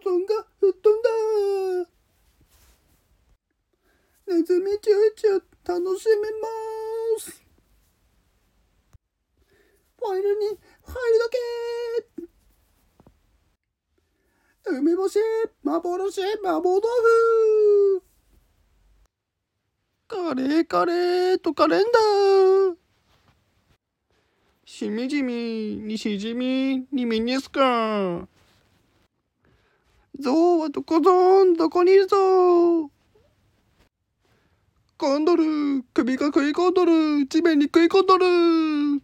布団が吹っ飛んだ。ネズミチューチュー楽しめます。ファイルに入るだけ。梅干し幻麻婆豆腐。カレーカレーとカレンダー。しみじみにしじみにミニスカゾウはどこぞんどこにいるぞコンドル首が食い込んどる。地面に食い込んどる。